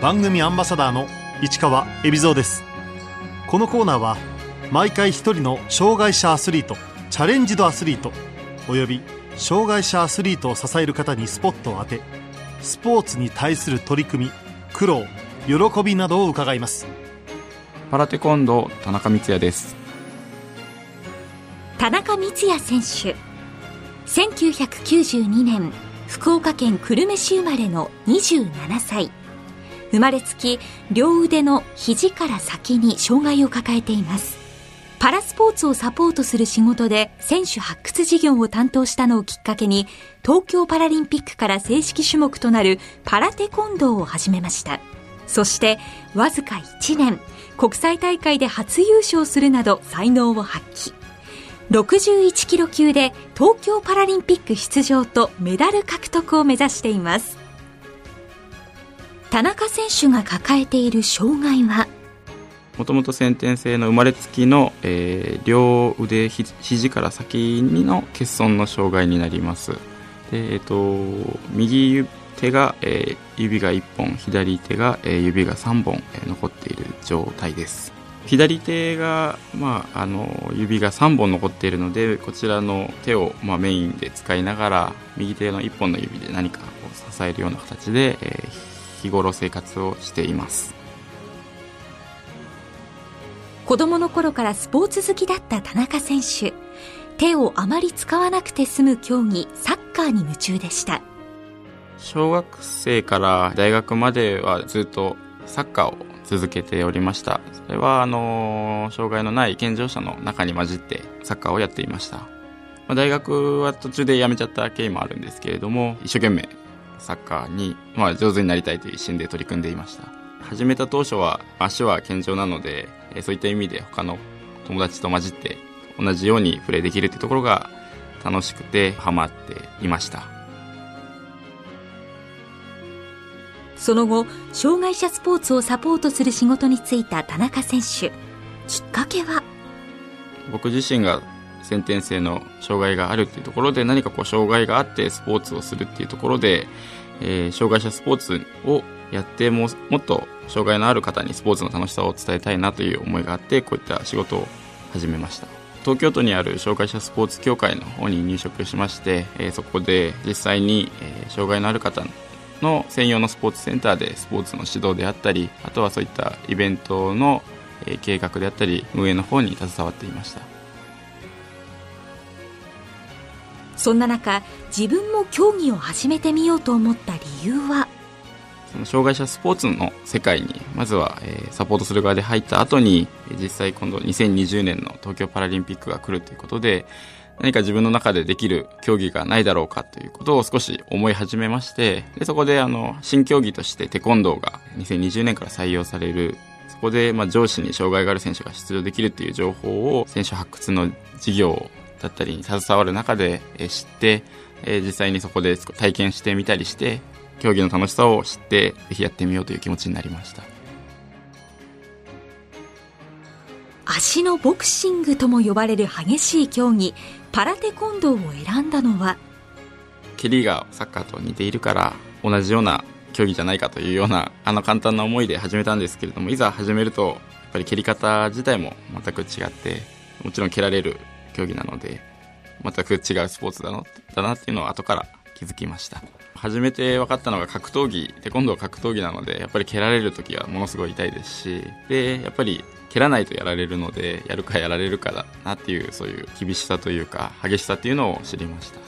番組アンバサダーの市川恵比蔵です。このコーナーは毎回一人の障害者アスリートチャレンジドアスリートおよび障害者アスリートを支える方にスポットを当てスポーツに対する取り組み苦労喜びなどを伺います。パラテコンド田中光也です。田中光也選手。1992年福岡県久留米市生まれの27歳生まれつき両腕の肘から先に障害を抱えています。パラスポーツをサポートする仕事で選手発掘事業を担当したのをきっかけに東京パラリンピックから正式種目となるパラテコンドーを始めました。そしてわずか1年国際大会で初優勝するなど才能を発揮。61キロ級で東京パラリンピック出場とメダル獲得を目指しています。田中選手が抱えている障害は？もともと先天性の生まれつきの、えー、両腕ひ肘から先にの欠損の障害になります。で、えーと、右手が、えー、指が1本左手が、えー、指が3本、えー、残っている状態です。左手が、まあ、あの指が3本残っているのでこちらの手を、まあ、メインで使いながら右手の1本の指で何かを支えるような形で、えー、日頃生活をしています。子供の頃からスポーツ好きだった田中選手。手をあまり使わなくて済む競技サッカーに夢中でした。小学生から大学まではずっとサッカーを続けておりました。それはあの障害のない健常者の中に混じってサッカーをやっていました、まあ、大学は途中で辞めちゃった経緯もあるんですけれども一生懸命サッカーに、まあ、上手になりたいという一心で取り組んでいました。始めた当初は足は健常なのでそういった意味で他の友達と混じって同じようにプレーできるっていうところが楽しくてハマっていました。その後障害者スポーツをサポートする仕事に就いた田中選手。きっかけは？僕自身が先天性の障害があるっていうところで何かこう障害があってスポーツをするっていうところで、えー、障害者スポーツをやってももっと障害のある方にスポーツの楽しさを伝えたいなという思いがあってこういった仕事を始めました。東京都にある障害者スポーツ協会の方に入職しまして、えー、そこで実際に、えー、障害のある方の専用のスポーツセンターでスポーツの指導であったりあとはそういったイベントの、え、計画であったり運営の方に携わっていました。そんな中自分も競技を始めてみようと思った理由は？その障害者スポーツの世界にまずは、え、サポートする側で入った後に実際今度2020年の東京パラリンピックが来るということで何か自分の中でできる競技がないだろうかということを少し思い始めましてでそこであの新競技としてテコンドーが2020年から採用される。そこで、まあ、上司に障害がある選手が出場できるという情報を選手発掘の事業をだったりに携わる中で知って、え実際にそこで体験してみたりして競技の楽しさを知ってぜひやってみようという気持ちになりました。足のボクシングとも呼ばれる激しい競技パラテコンドーを選んだのは蹴りがサッカーと似ているから同じような競技じゃないかというようなあの簡単な思いで始めたんですけれどもいざ始めるとやっぱり蹴り方自体も全く違ってもちろん蹴られる競技なので全く違うスポーツだなだなっていうのを後から気づきました。初めて分かったのが格闘技テコンドー格闘技なのでやっぱり蹴られる時はものすごい痛いですしでやっぱり蹴らないとやられるのでやるかやられるかだなっていうそういう厳しさというか激しさっていうのを知りました。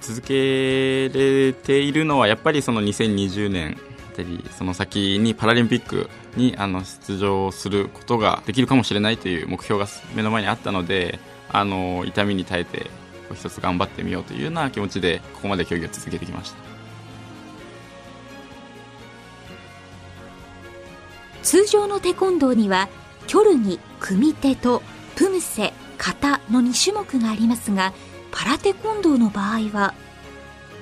続けれているのはやっぱりその2020年たりその先にパラリンピックにあの出場することができるかもしれないという目標が目の前にあったのであの痛みに耐えて一つ頑張ってみようというような気持ちでここまで競技を続けてきました。通常のテコンドーにはキョルギ組手とプムセ型の2種目がありますがパラテコンドーの場合は？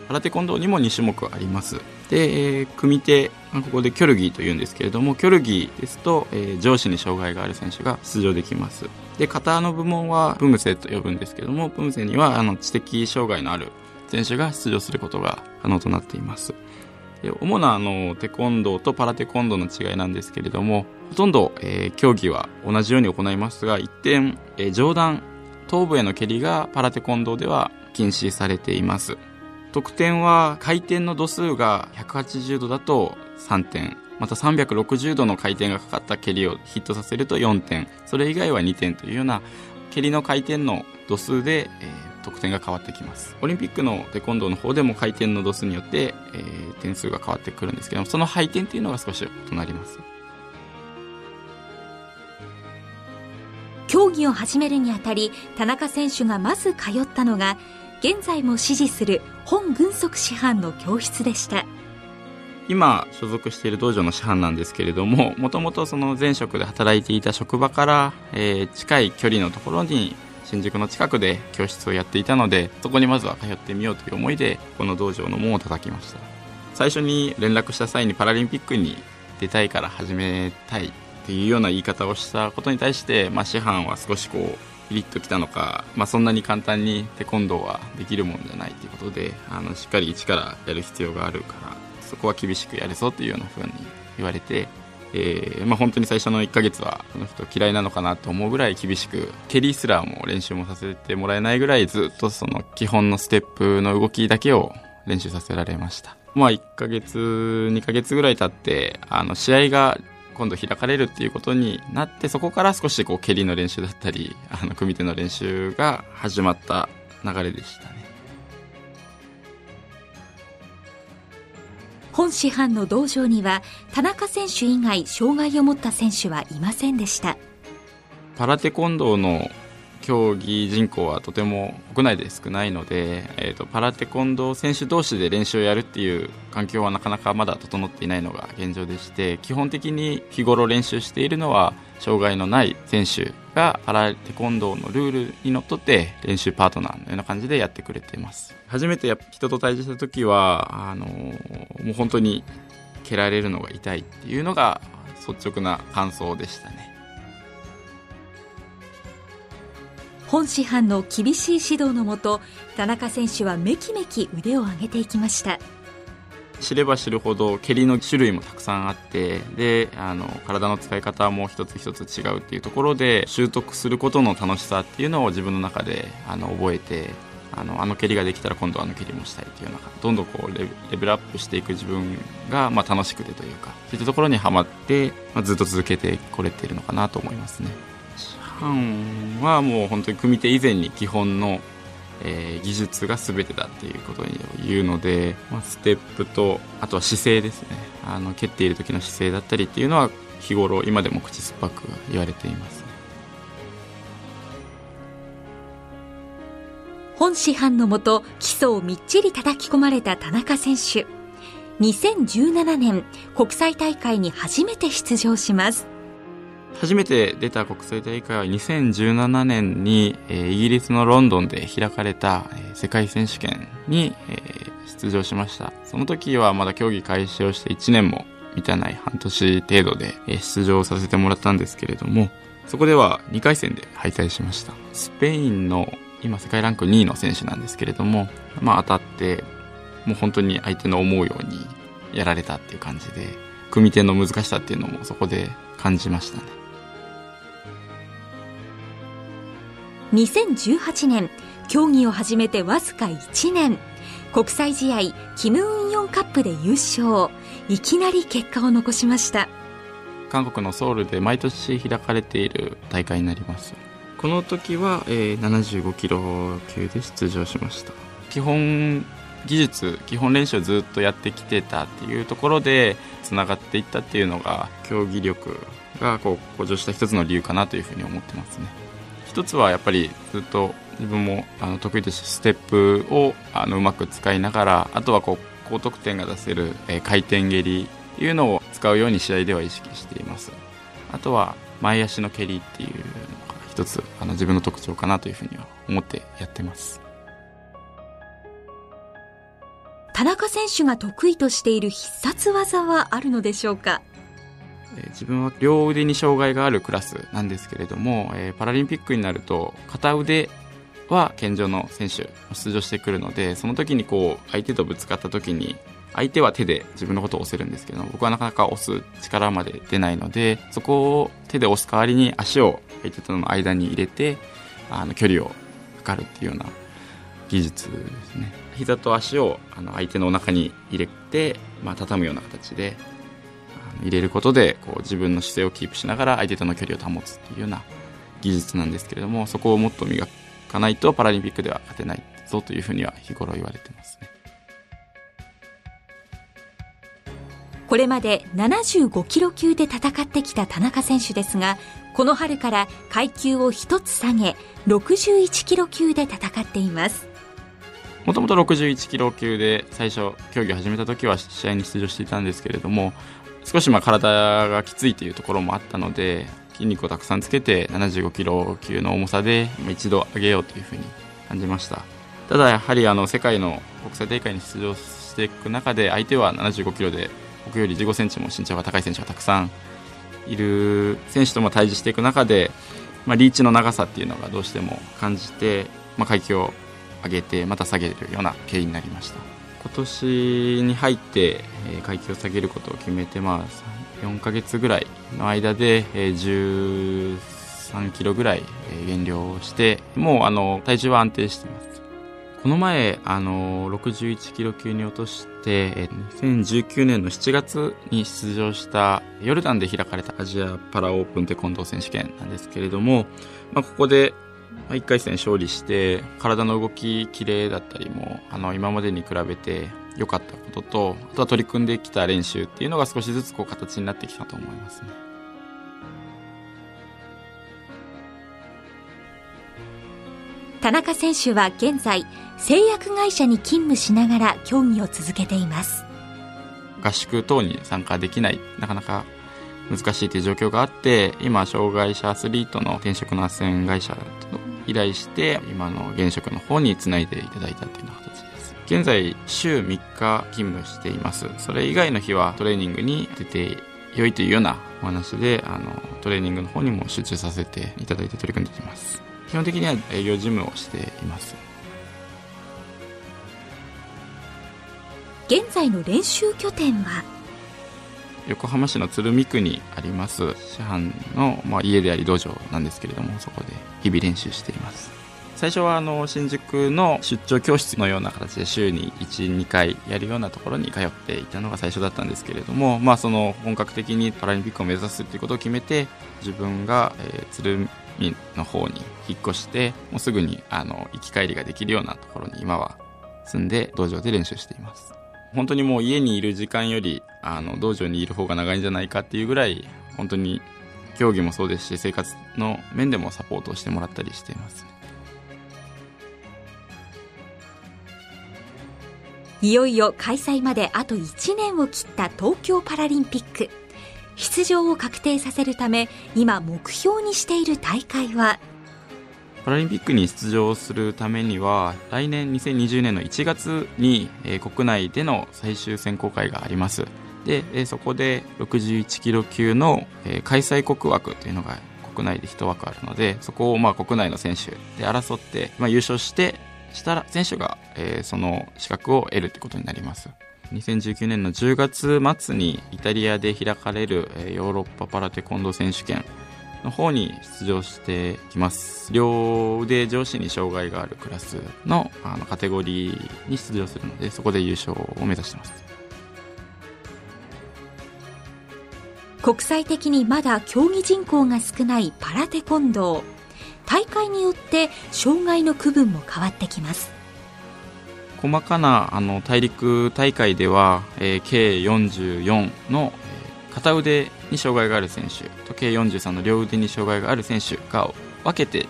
パラテコンドーにも2種目あります。で、えー、組手ここでキョルギーというんですけれどもキョルギーですと、えー、上肢に障害がある選手が出場できます。で型の部門はプムセと呼ぶんですけどもプムセにはあの知的障害のある選手が出場することが可能となっています。主なあのテコンドーとパラテコンドーの違いなんですけれどもほとんど、えー、競技は同じように行いますが一点、えー、上段頭部への蹴りがパラテコンドーでは禁止されています。得点は回転の度数が180度だと3点。また360度の回転がかかった蹴りをヒットさせると4点。それ以外は2点というような蹴りの回転の度数で、えー、得点が変わってきます。オリンピックのテコンドーの方でも回転の度数によって、えー、点数が変わってくるんですけどもその配点っていうのが少し異なります。競技を始めるにあたり田中選手がまず通ったのが現在も支持する本軍足師範の教室でした。今所属している道場の師範なんですけれどももともとその前職で働いていた職場から、えー、近い距離のところに新宿の近くで教室をやっていたのでそこにまずは通ってみようという思いでこの道場の門を叩きました。最初に連絡した際にパラリンピックに出たいから始めたいっていうような言い方をしたことに対して、まあ、師範は少しこうピリッときたのか、まあ、そんなに簡単にテコンドーはできるもんじゃないということであのしっかり一からやる必要があるからそこは厳しくやるぞというような風に言われて、えーまあ、本当に最初の1ヶ月はこの人嫌いなのかなと思うぐらい厳しく蹴りすらも練習もさせてもらえないぐらいずっとその基本のステップの動きだけを練習させられました。まあ1ヶ月2ヶ月ぐらい経ってあの試合が今度開かれるっていうことになってそこから少しこう蹴りの練習だったりあの組手の練習が始まった流れでしたね。本師範の道場には田中選手以外障害を持った選手はいませんでした。パラテコンドーの競技人口はとても国内で少ないので、えーと、パラテコンドー選手同士で練習をやるっていう環境はなかなかまだ整っていないのが現状でして基本的に日頃練習しているのは障害のない選手がパラテコンドーのルールにのっとって練習パートナーのような感じでやってくれています。初めて人と対峙した時はあのー、もう本当に蹴られるのが痛いっていうのが率直な感想でしたね。本師範の厳しい指導のもと田中選手はめきめき腕を上げていきました知れば知るほど蹴りの種類もたくさんあってであの体の使い方も一つ一つ違うっていうところで習得することの楽しさっていうのを自分の中であの覚えてあのあの蹴りができたら今度あの蹴りもしたいっていうようなどんどんこうレベルアップしていく自分が、まあ、楽しくてというかそういったところにはまって、まあ、ずっと続けてこれているのかなと思いますね。シャンはもう本当に組手以前に基本の、えー、技術が全てだっていうことに言うので、まあ、ステップとあとは姿勢ですね。あの蹴っている時の姿勢だったりっていうのは日頃今でも口酸っぱく言われています、ね、本師範のもと基礎をみっちり叩き込まれた田中選手。2017年国際大会に初めて出場します。初めて出た国際大会は2017年に、イギリスのロンドンで開かれた、世界選手権に、出場しました。その時はまだ競技開始をして1年も満たない半年程度で、出場させてもらったんですけれども、そこでは2回戦で敗退しました。スペインの今世界ランク2位の選手なんですけれども、まあ当たって、もう本当に相手の思うようにやられたっていう感じで、組み手の難しさっていうのもそこで感じましたね。2018年競技を始めてわずか1年。国際試合キム・ウンヨンカップで優勝。いきなり結果を残しました。韓国のソウルで毎年開かれている大会になります。この時は、えー、75キロ級で出場しました。基本技術基本練習をずっとやってきてたっていうところでつながっていったっていうのが競技力がこう向上した一つの理由かなというふうに思ってますね一つはやっぱりずっと自分もあの得意としてステップをあのうまく使いながらあとはこう高得点が出せる、えー、回転蹴りいうのを使うように試合では意識しています。あとは前足の蹴りっていうのが一つあの自分の特徴かなというふうには思ってやってます。田中選手が得意としている必殺技はあるのでしょうか？自分は両腕に障害があるクラスなんですけれども、えパラリンピックになると片腕は健常の選手出場してくるのでその時にこう相手とぶつかった時に相手は手で自分のことを押せるんですけど僕はなかなか押す力まで出ないのでそこを手で押す代わりに足を相手との間に入れてあの距離を測るっていうような技術ですね。膝と足をあの相手のお腹に入れて、まあ、畳むような形で入れることでこう自分の姿勢をキープしながら相手との距離を保つっていうような技術なんですけれどもそこをもっと磨かないとパラリンピックでは勝てないぞというふうには日頃言われてますね。これまで75キロ級で戦ってきた田中選手ですがこの春から階級を1つ下げ61キロ級で戦っています。もともと61キロ級で最初競技を始めた時は試合に出場していたんですけれども少しまあ体がきついというところもあったので筋肉をたくさんつけて75キロ級の重さで一度上げようというふうに感じました。ただやはりあの世界の国際大会に出場していく中で相手は75キロで僕より15センチも身長が高い選手がたくさんいる選手とも対峙していく中で、まあ、リーチの長さっていうのがどうしても感じて、まあ、階級を上げてまた下げるような経緯になりました。今年に入って、階級を下げることを決めて、まあ、4ヶ月ぐらいの間で、13キロぐらい減量をしてもうあの体重は安定してます。この前、あの、61キロ級に落として、2019年の7月に出場したヨルダンで開かれたアジアパラオープンテコンドー選手権なんですけれども、まあ、ここで1回戦勝利して、体の動き綺麗だったりも、あの、今までに比べて良かったことと、あとは取り組んできた練習っていうのが少しずつこう形になってきたと思いますね。田中選手は現在製薬会社に勤務しながら競技を続けています合宿等に参加できないなかなか難しいという状況があって今障害者アスリートの転職の斡旋会社と依頼して今の現職の方につないでいただいたというような形です。現在週3日勤務しています。それ以外の日はトレーニングに出て良いというようなお話であのトレーニングの方にも集中させていただいて取り組んでいきます。基本的には営業事務をしています。現在の練習拠点は横浜市の鶴見区にあります師範の、まあ、家であり道場なんですけれどもそこで日々練習しています。最初はあの新宿の出張教室のような形で週に12回やるようなところに通っていたのが最初だったんですけれども、まあ、その本格的にパラリンピックを目指すということを決めて自分が、えー、鶴見の方に引っ越してもうすぐにあの行き帰りができるようなところに今は住んで道場で練習しています。本当にもう家にいる時間よりあの道場にいる方が長いんじゃないかっていうぐらい本当に競技もそうですし生活の面でもサポートをしてもらったりしています。いよいよ開催まであと1年を切った東京パラリンピック。出場を確定させるため今目標にしている大会はパラリンピックに出場するためには来年2020年の1月に、えー、国内での最終選考会があります。で、えー、そこで61キロ級の、えー、開催国枠というのが国内で1枠あるのでそこをまあ国内の選手で争って、まあ、優勝してしたら選手が、えー、その資格を得るということになります。2019年の10月末にイタリアで開かれるヨーロッパパラテコンド選手権。の方に出場してきます。両腕上肢に障害があるクラスのあのカテゴリーに出場するのでそこで優勝を目指してます。国際的にまだ競技人口が少ないパラテコンドー。大会によって障害の区分も変わってきます。細かなあの大陸大会では、えー、計44の、えー、片腕に障害がある選手と計43の両腕に障害がある選手が分けて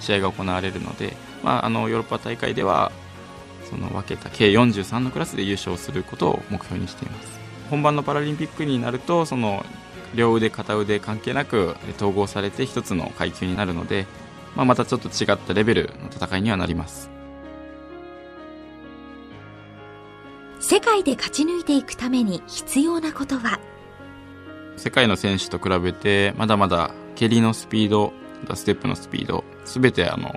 試合が行われるので、まあ、あのヨーロッパ大会ではその分けた計43のクラスで優勝することを目標にしています。本番のパラリンピックになるとその両腕片腕関係なく統合されて1つの階級になるので、まあ、またちょっと違ったレベルの戦いにはなります。世界で勝ち抜いていくために必要なことは？世界の選手と比べてまだまだ蹴りのスピードステップのスピード全てあの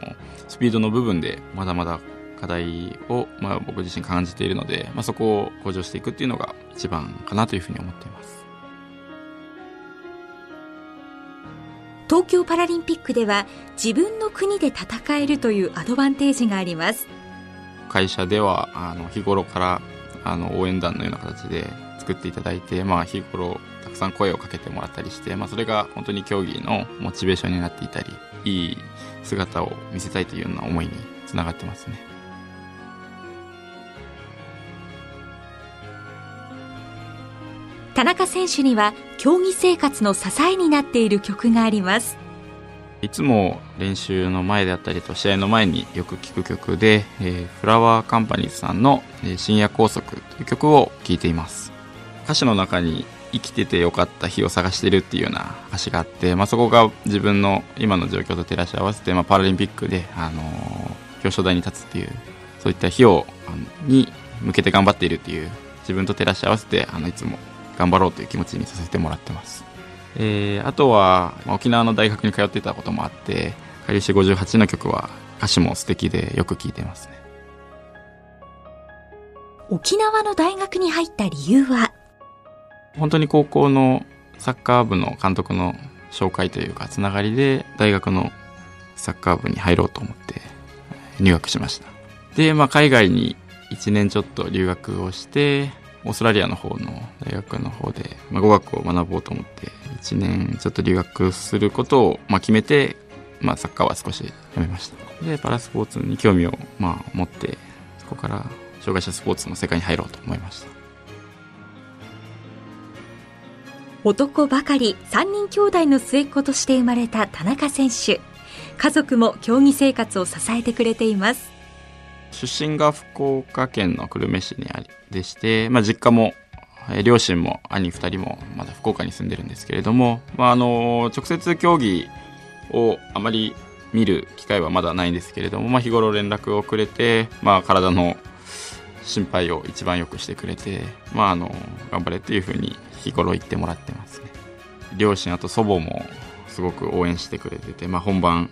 スピードの部分でまだまだ課題を、まあ、僕自身感じているので、まあ、そこを向上していくっていうのが一番かなというふうに思っています。東京パラリンピックでは自分の国で戦えるというアドバンテージがあります。会社ではあの日頃からあの応援団のような形で作っていただいて、まあ、日頃たくさん声をかけてもらったりして、まあ、それが本当に競技のモチベーションになっていたりいい姿を見せたいというような思いにつながってますね。田中選手には競技生活の支えになっている曲があります。いつも練習の前であったりと試合の前によく聴く曲で、えー、フラワーカンパニーズさんの「深夜拘束」という曲を聴いています。歌詞の中に生きててよかった日を探してるっていうような歌詞があって、まあ、そこが自分の今の状況と照らし合わせて、まあ、パラリンピックで、あのー、表彰台に立つっていうそういった日をに向けて頑張っているっていう自分と照らし合わせてあのいつも頑張ろうという気持ちにさせてもらってます。えー、あとは、まあ沖縄の大学に通ってたこともあって、かりし58の曲は歌詞も素敵でよく聴いてますね。沖縄の大学に入った理由は本当に高校のサッカー部の監督の紹介というか、つながりで大学のサッカー部に入ろうと思って入学しました。で、まあ海外に1年ちょっと留学をして、オーストラリアの方の大学の方で、まあ、語学を学ぼうと思って1年ちょっと留学することを、まあ、決めて、まあ、サッカーは少しやめましたでパラスポーツに興味を、まあ、持ってそこから障害者スポーツの世界に入ろうと思いました男ばかり3人兄弟の末っ子として生まれた田中選手。家族も競技生活を支えてくれています。出身が福岡県の久留米市にありでして、まあ、実家も両親も兄2人もまだ福岡に住んでるんですけれども、まあ、あの直接競技をあまり見る機会はまだないんですけれども、まあ、日頃連絡をくれて、まあ、体の心配を一番よくしてくれて、まあ、あの頑張れっていうふうに日頃言ってもらってますね。両親あと祖母もすごく応援してくれてて、まあ、本番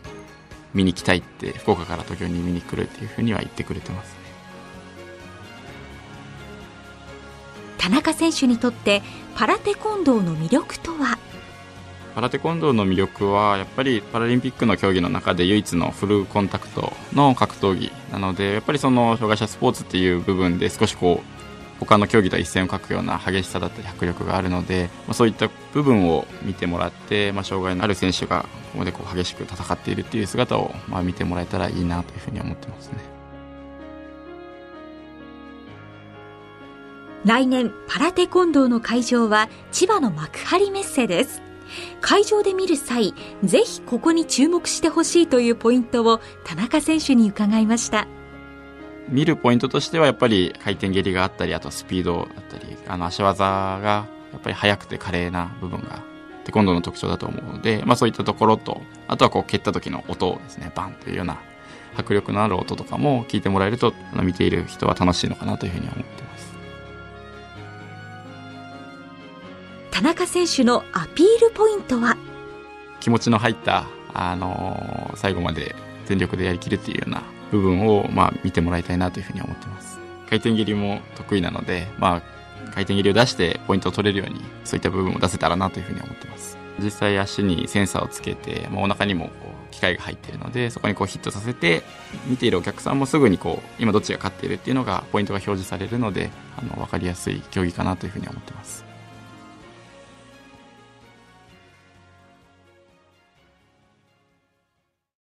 見に来たいって福岡から東京に見に来るっていうふうには言ってくれてますね。田中選手にとってパラテコンドーの魅力とは？パラテコンドーの魅力はやっぱりパラリンピックの競技の中で唯一のフルコンタクトの格闘技なのでやっぱりその障害者スポーツっていう部分で少しこう他の競技と一線を画くような激しさだったり迫力があるので、まあ、そういった部分を見てもらって、まあ、障害のある選手がここでこう激しく戦っているっていう姿をまあ見てもらえたらいいなというふうに思ってますね。来年パラテコンドーの会場は千葉の幕張メッセです会場で見る際ぜひここに注目してほしいというポイントを田中選手に伺いました。見るポイントとしてはやっぱり回転蹴りがあったりあとスピードだったりあの足技がやっぱり速くて華麗な部分がテコンドの特徴だと思うので、まあ、そういったところとあとはこう蹴った時の音ですねバンというような迫力のある音とかも聞いてもらえると見ている人は楽しいのかなというふうに思ってます。田中選手のアピールポイントは？気持ちの入った、あの、最後まで全力でやりきるっていうような部分を、まあ、見てもらいたいなというふうに思ってます。回転蹴りも得意なので、まあ、回転蹴りを出してポイントを取れるように、そういった部分を出せたらなというふうに思ってます。実際足にセンサーをつけて、まあ、お腹にもこう機械が入っているので、そこにこうヒットさせて、見ているお客さんもすぐにこう、今どっちが勝っているっていうのが、ポイントが表示されるので、あの、わかりやすい競技かなというふうに思ってます。